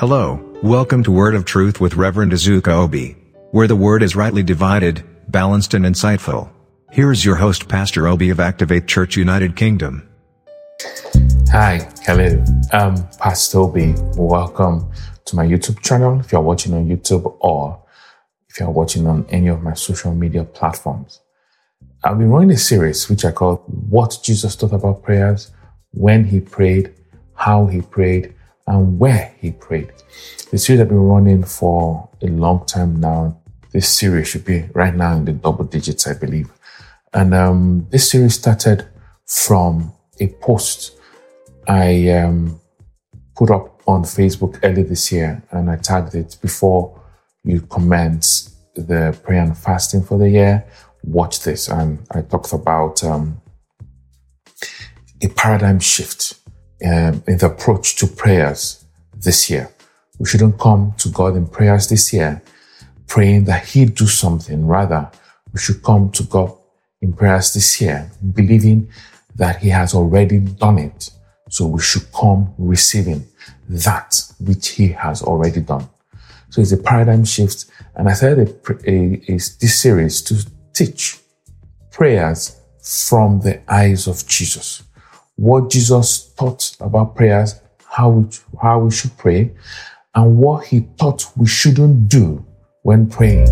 Hello, welcome to Word of Truth with Reverend Azuka Obi, where the word is rightly divided, balanced and insightful. Here is your host Pastor Obi of Activate Church United Kingdom. Hi, hello. I'm Pastor Obi. Welcome to my YouTube channel if you're watching on YouTube or if you're watching on any of my social media platforms. I've been running a series which I call What Jesus Thought About Prayers, When He Prayed, How He Prayed, and Where He Prayed. The series I've been running for a long time now. This series should be right now in the double digits, I believe. And um, this series started from a post I um, put up on Facebook early this year, and I tagged it before you commence the prayer and fasting for the year. Watch this, and I talked about um, a paradigm shift um, in the approach to prayers this year. We shouldn't come to God in prayers this year praying that He do something. Rather, we should come to God in prayers this year, believing that He has already done it. So we should come receiving that which He has already done. So it's a paradigm shift. And I started a, this series to teach prayers from the eyes of Jesus. What Jesus taught about prayers, how we, how we should pray, and what he thought we shouldn't do when praying.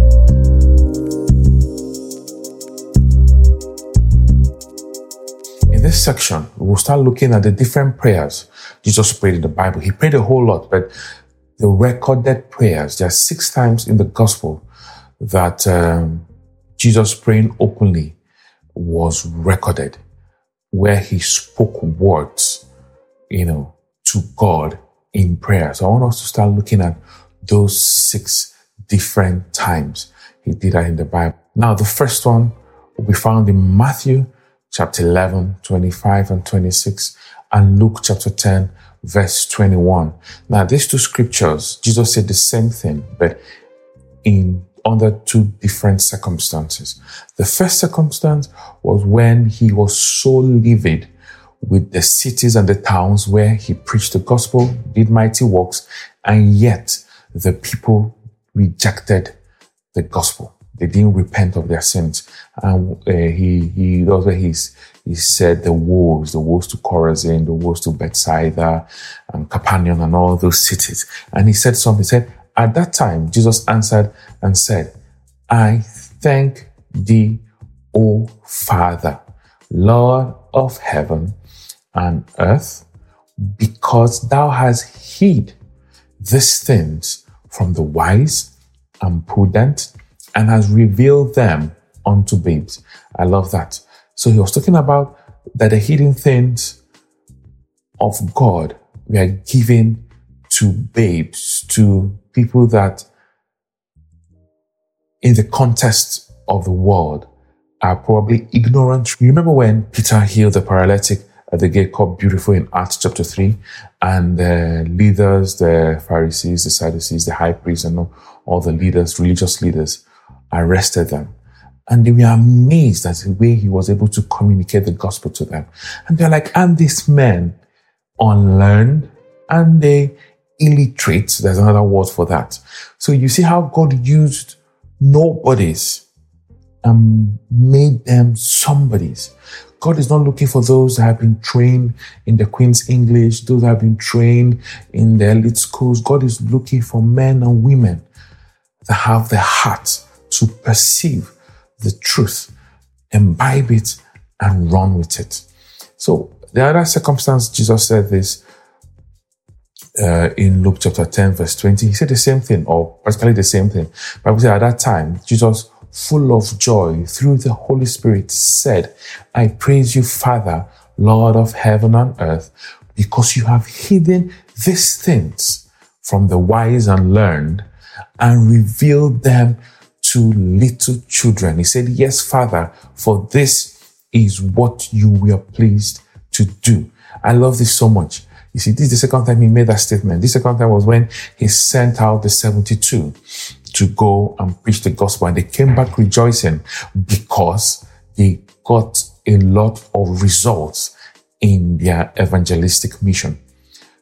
In this section, we'll start looking at the different prayers Jesus prayed in the Bible. He prayed a whole lot, but the recorded prayers, there are six times in the gospel that um, Jesus praying openly was recorded, where he spoke words, you know, to God in prayer. So I want us to start looking at those six different times he did that in the Bible. Now, the first one will be found in Matthew chapter 11, 25 and 26, and Luke chapter 10, verse 21. Now, these two scriptures, Jesus said the same thing, but in under two different circumstances. The first circumstance was when he was so livid with the cities and the towns where he preached the gospel, did mighty works, and yet the people rejected the gospel. They didn't repent of their sins. And uh, he, he, his, he said the woes, the woes to Chorazin, the woes to Bethsaida and Capernaum and all those cities. And he said something, he said, at that time, Jesus answered and said, I thank thee, O Father, Lord of heaven and earth, because thou hast hid these things from the wise and prudent and has revealed them unto babes. I love that. So he was talking about that the hidden things of God were given to babes, to people that in the context of the world are probably ignorant. You remember when Peter healed the paralytic at the gate called Beautiful in Acts chapter 3, and the leaders, the Pharisees, the Sadducees, the high priests, and all, the leaders, religious leaders, arrested them. And they were amazed at the way he was able to communicate the gospel to them. And they're like, and these men unlearned and they illiterate. There's another word for that. So you see how God used nobodies and made them somebodies. God is not looking for those that have been trained in the Queen's English, those that have been trained in the elite schools. God is looking for men and women that have the heart to perceive the truth, imbibe it, and run with it. So the other circumstance, Jesus said this uh, in Luke chapter 10, verse 20. He said the same thing, or practically the same thing. Bible said at that time, Jesus full of joy through the Holy Spirit, said, I praise you, Father, Lord of heaven and earth, because you have hidden these things from the wise and learned and revealed them to little children. He said, Yes, Father, for this is what you were pleased to do. I love this so much. You see, this is the second time he made that statement. This second time was when he sent out the 72 to go and preach the gospel. And they came back rejoicing because they got a lot of results in their evangelistic mission.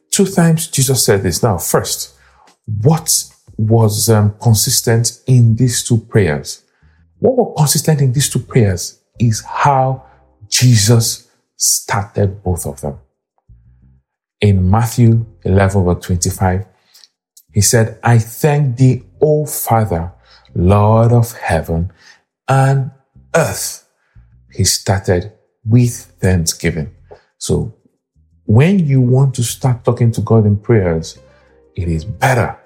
Two times Jesus said this. Now, first, what was um, consistent in these two prayers? What was consistent in these two prayers is how Jesus started both of them. In Matthew 11, verse 25, he said, I thank thee, O Father, Lord of heaven and earth. He started with thanksgiving. So when you want to start talking to God in prayers, it is better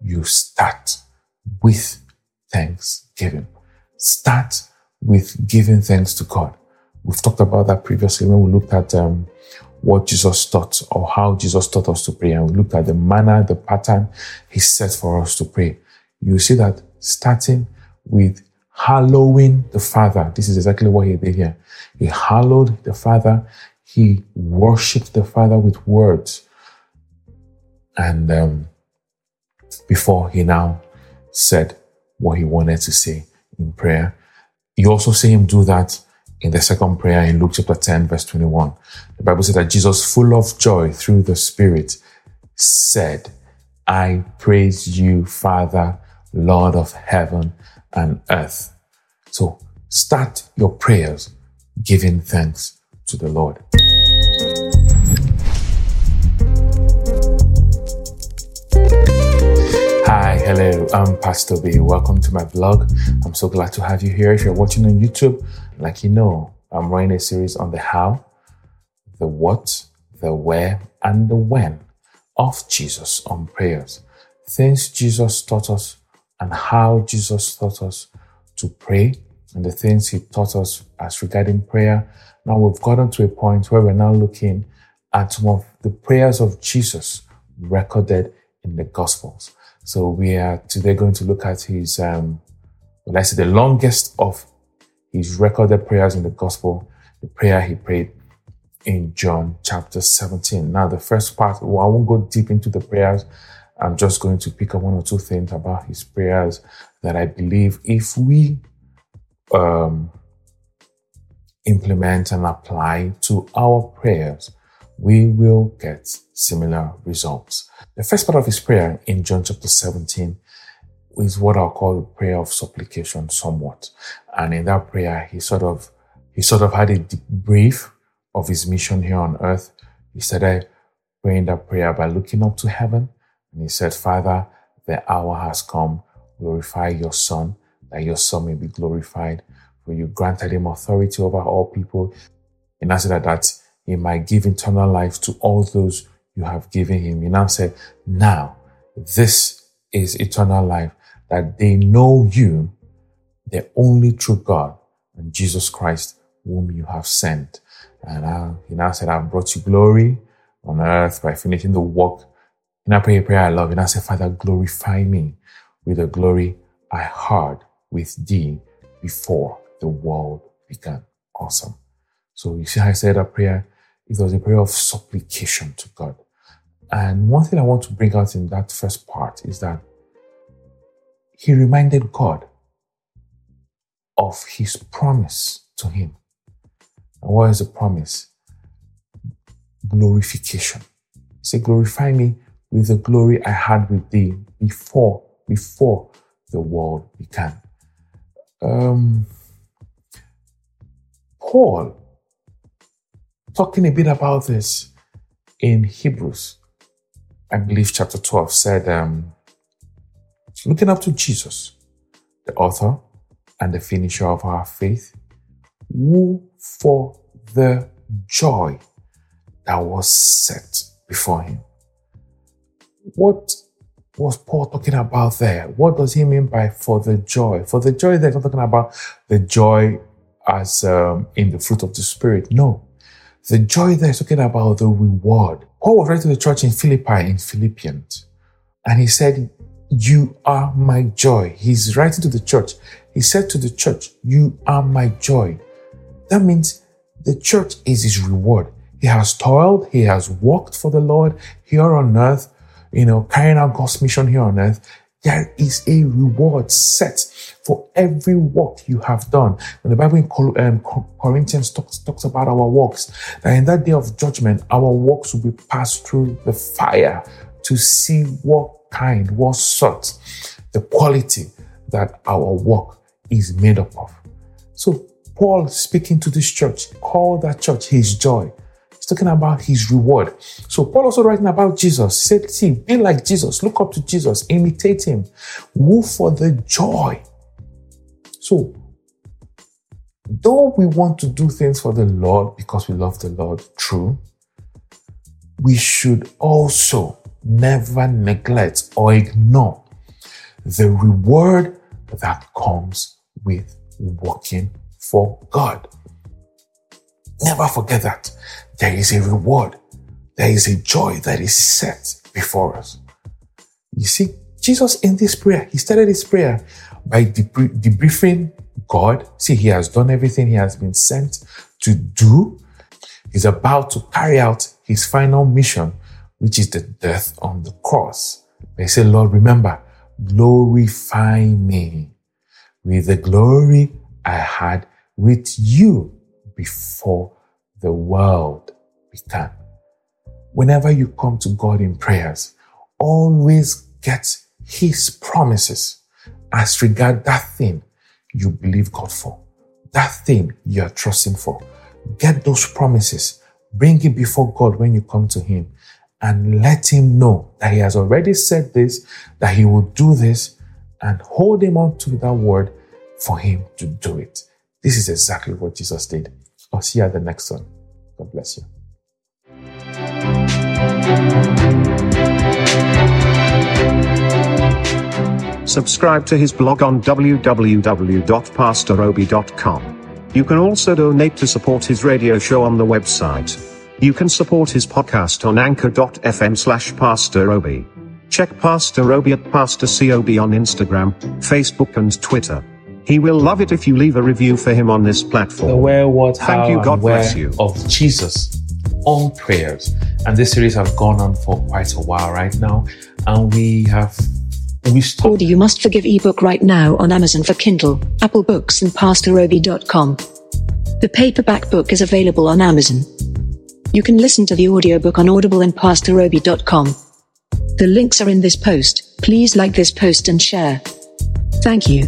you start with thanksgiving. Start with giving thanks to God. We've talked about that previously when we looked at um, what Jesus taught or how Jesus taught us to pray. And we looked at the manner, the pattern he set for us to pray. You see that starting with hallowing the Father. This is exactly what he did here. He hallowed the Father. He worshipped the Father with words. And um, before he now said what he wanted to say in prayer, you also see him do that in the second prayer in Luke chapter 10, verse 21. The Bible said that Jesus, full of joy through the Spirit, said, I praise you, Father, Lord of heaven and earth. So start your prayers giving thanks to the Lord. Hi, hello, I'm Pastor Obi. Welcome to my vlog. I'm so glad to have you here. If you're watching on YouTube, like you know, I'm running a series on the how, the what, the where, and the when of Jesus on prayers. Things Jesus taught us and how Jesus taught us to pray and the things he taught us as regarding prayer. Now we've gotten to a point where we're now looking at some of the prayers of Jesus recorded in the Gospels. So we are today going to look at his, um, well, let's say the longest of his recorded prayers in the Gospel, the prayer he prayed in John chapter 17. Now, the first part, well, I won't go deep into the prayers. I'm just going to pick up one or two things about his prayers that I believe if we um, implement and apply to our prayers, we will get similar results. The first part of his prayer in John chapter 17 is what I'll call the prayer of supplication somewhat. And in that prayer, he sort of, he sort of had a brief of his mission here on earth. He started praying that prayer by looking up to heaven. And he said, Father, the hour has come. Glorify your son, that your son may be glorified. For you granted him authority over all people. And answer that he might give eternal life to all those you have given him. He now said, now this is eternal life, that they know you, the only true God, and Jesus Christ, whom you have sent. And uh, he now said, I've brought you glory on earth by finishing the work. And I pray a prayer I love. And I say, Father, glorify me with the glory I had with thee before the world began. Awesome. So you see how I said that prayer? It was a prayer of supplication to God. And one thing I want to bring out in that first part is that he reminded God of his promise to him. And what is the promise? Glorification. Say, glorify me with the glory I had with thee before, before the world began. Um, Paul, talking a bit about this in Hebrews, I believe chapter 12 said, um, looking up to Jesus, the author and the finisher of our faith, who for the joy that was set before him. What was Paul talking about there? What does he mean by for the joy? For the joy, they're not talking about the joy as um, in the fruit of the Spirit. No. The joy there is talking about the reward. Paul was writing to the church in Philippi in Philippians, and he said, You are my joy. He's writing to the church. He said to the church, You are my joy. That means the church is his reward. He has toiled, he has worked for the Lord here on earth, you know, carrying out God's mission here on earth. There is a reward set for every work you have done. And the Bible in um, Corinthians talks, talks about our works, that in that day of judgment, our works will be passed through the fire to see what kind, what sort, the quality that our work is made up of. So, Paul speaking to this church, call that church his joy. He's talking about his reward. So, Paul also writing about Jesus said, See, be like Jesus, look up to Jesus, imitate him, woo for the joy. So, though we want to do things for the Lord because we love the Lord, true, we should also never neglect or ignore the reward that comes with working for God. Never forget that there is a reward, there is a joy that is set before us. You see, Jesus in this prayer, he started his prayer by debriefing God. See, he has done everything he has been sent to do. He's about to carry out his final mission, which is the death on the cross. They say, Lord, remember, glorify me with the glory I had with you before the world began. Whenever you come to God in prayers, always get His promises as regard that thing you believe God for, that thing you are trusting for. Get those promises, bring it before God when you come to Him, and let Him know that He has already said this, that He will do this, and hold Him on to that word for Him to do it. This is exactly what Jesus did. I'll see you at the next one. God bless you. Subscribe to his blog on www.pastorobi.com. You can also donate to support his radio show on the website. You can support his podcast on anchor.fm slash Pastor Obi. Check Pastor Obi at Pastor COB on Instagram, Facebook and Twitter. He will love it if you leave a review for him on this platform. The where, what, Thank how, you. God and bless you. of Jesus on prayers. And this series have gone on for quite a while right now. And we have we stopped. Order You Must Forgive ebook right now on Amazon for Kindle, Apple Books and PastorObi.com. The paperback book is available on Amazon. You can listen to the audiobook on Audible and PastorObi.com. The links are in this post. Please like this post and share. Thank you.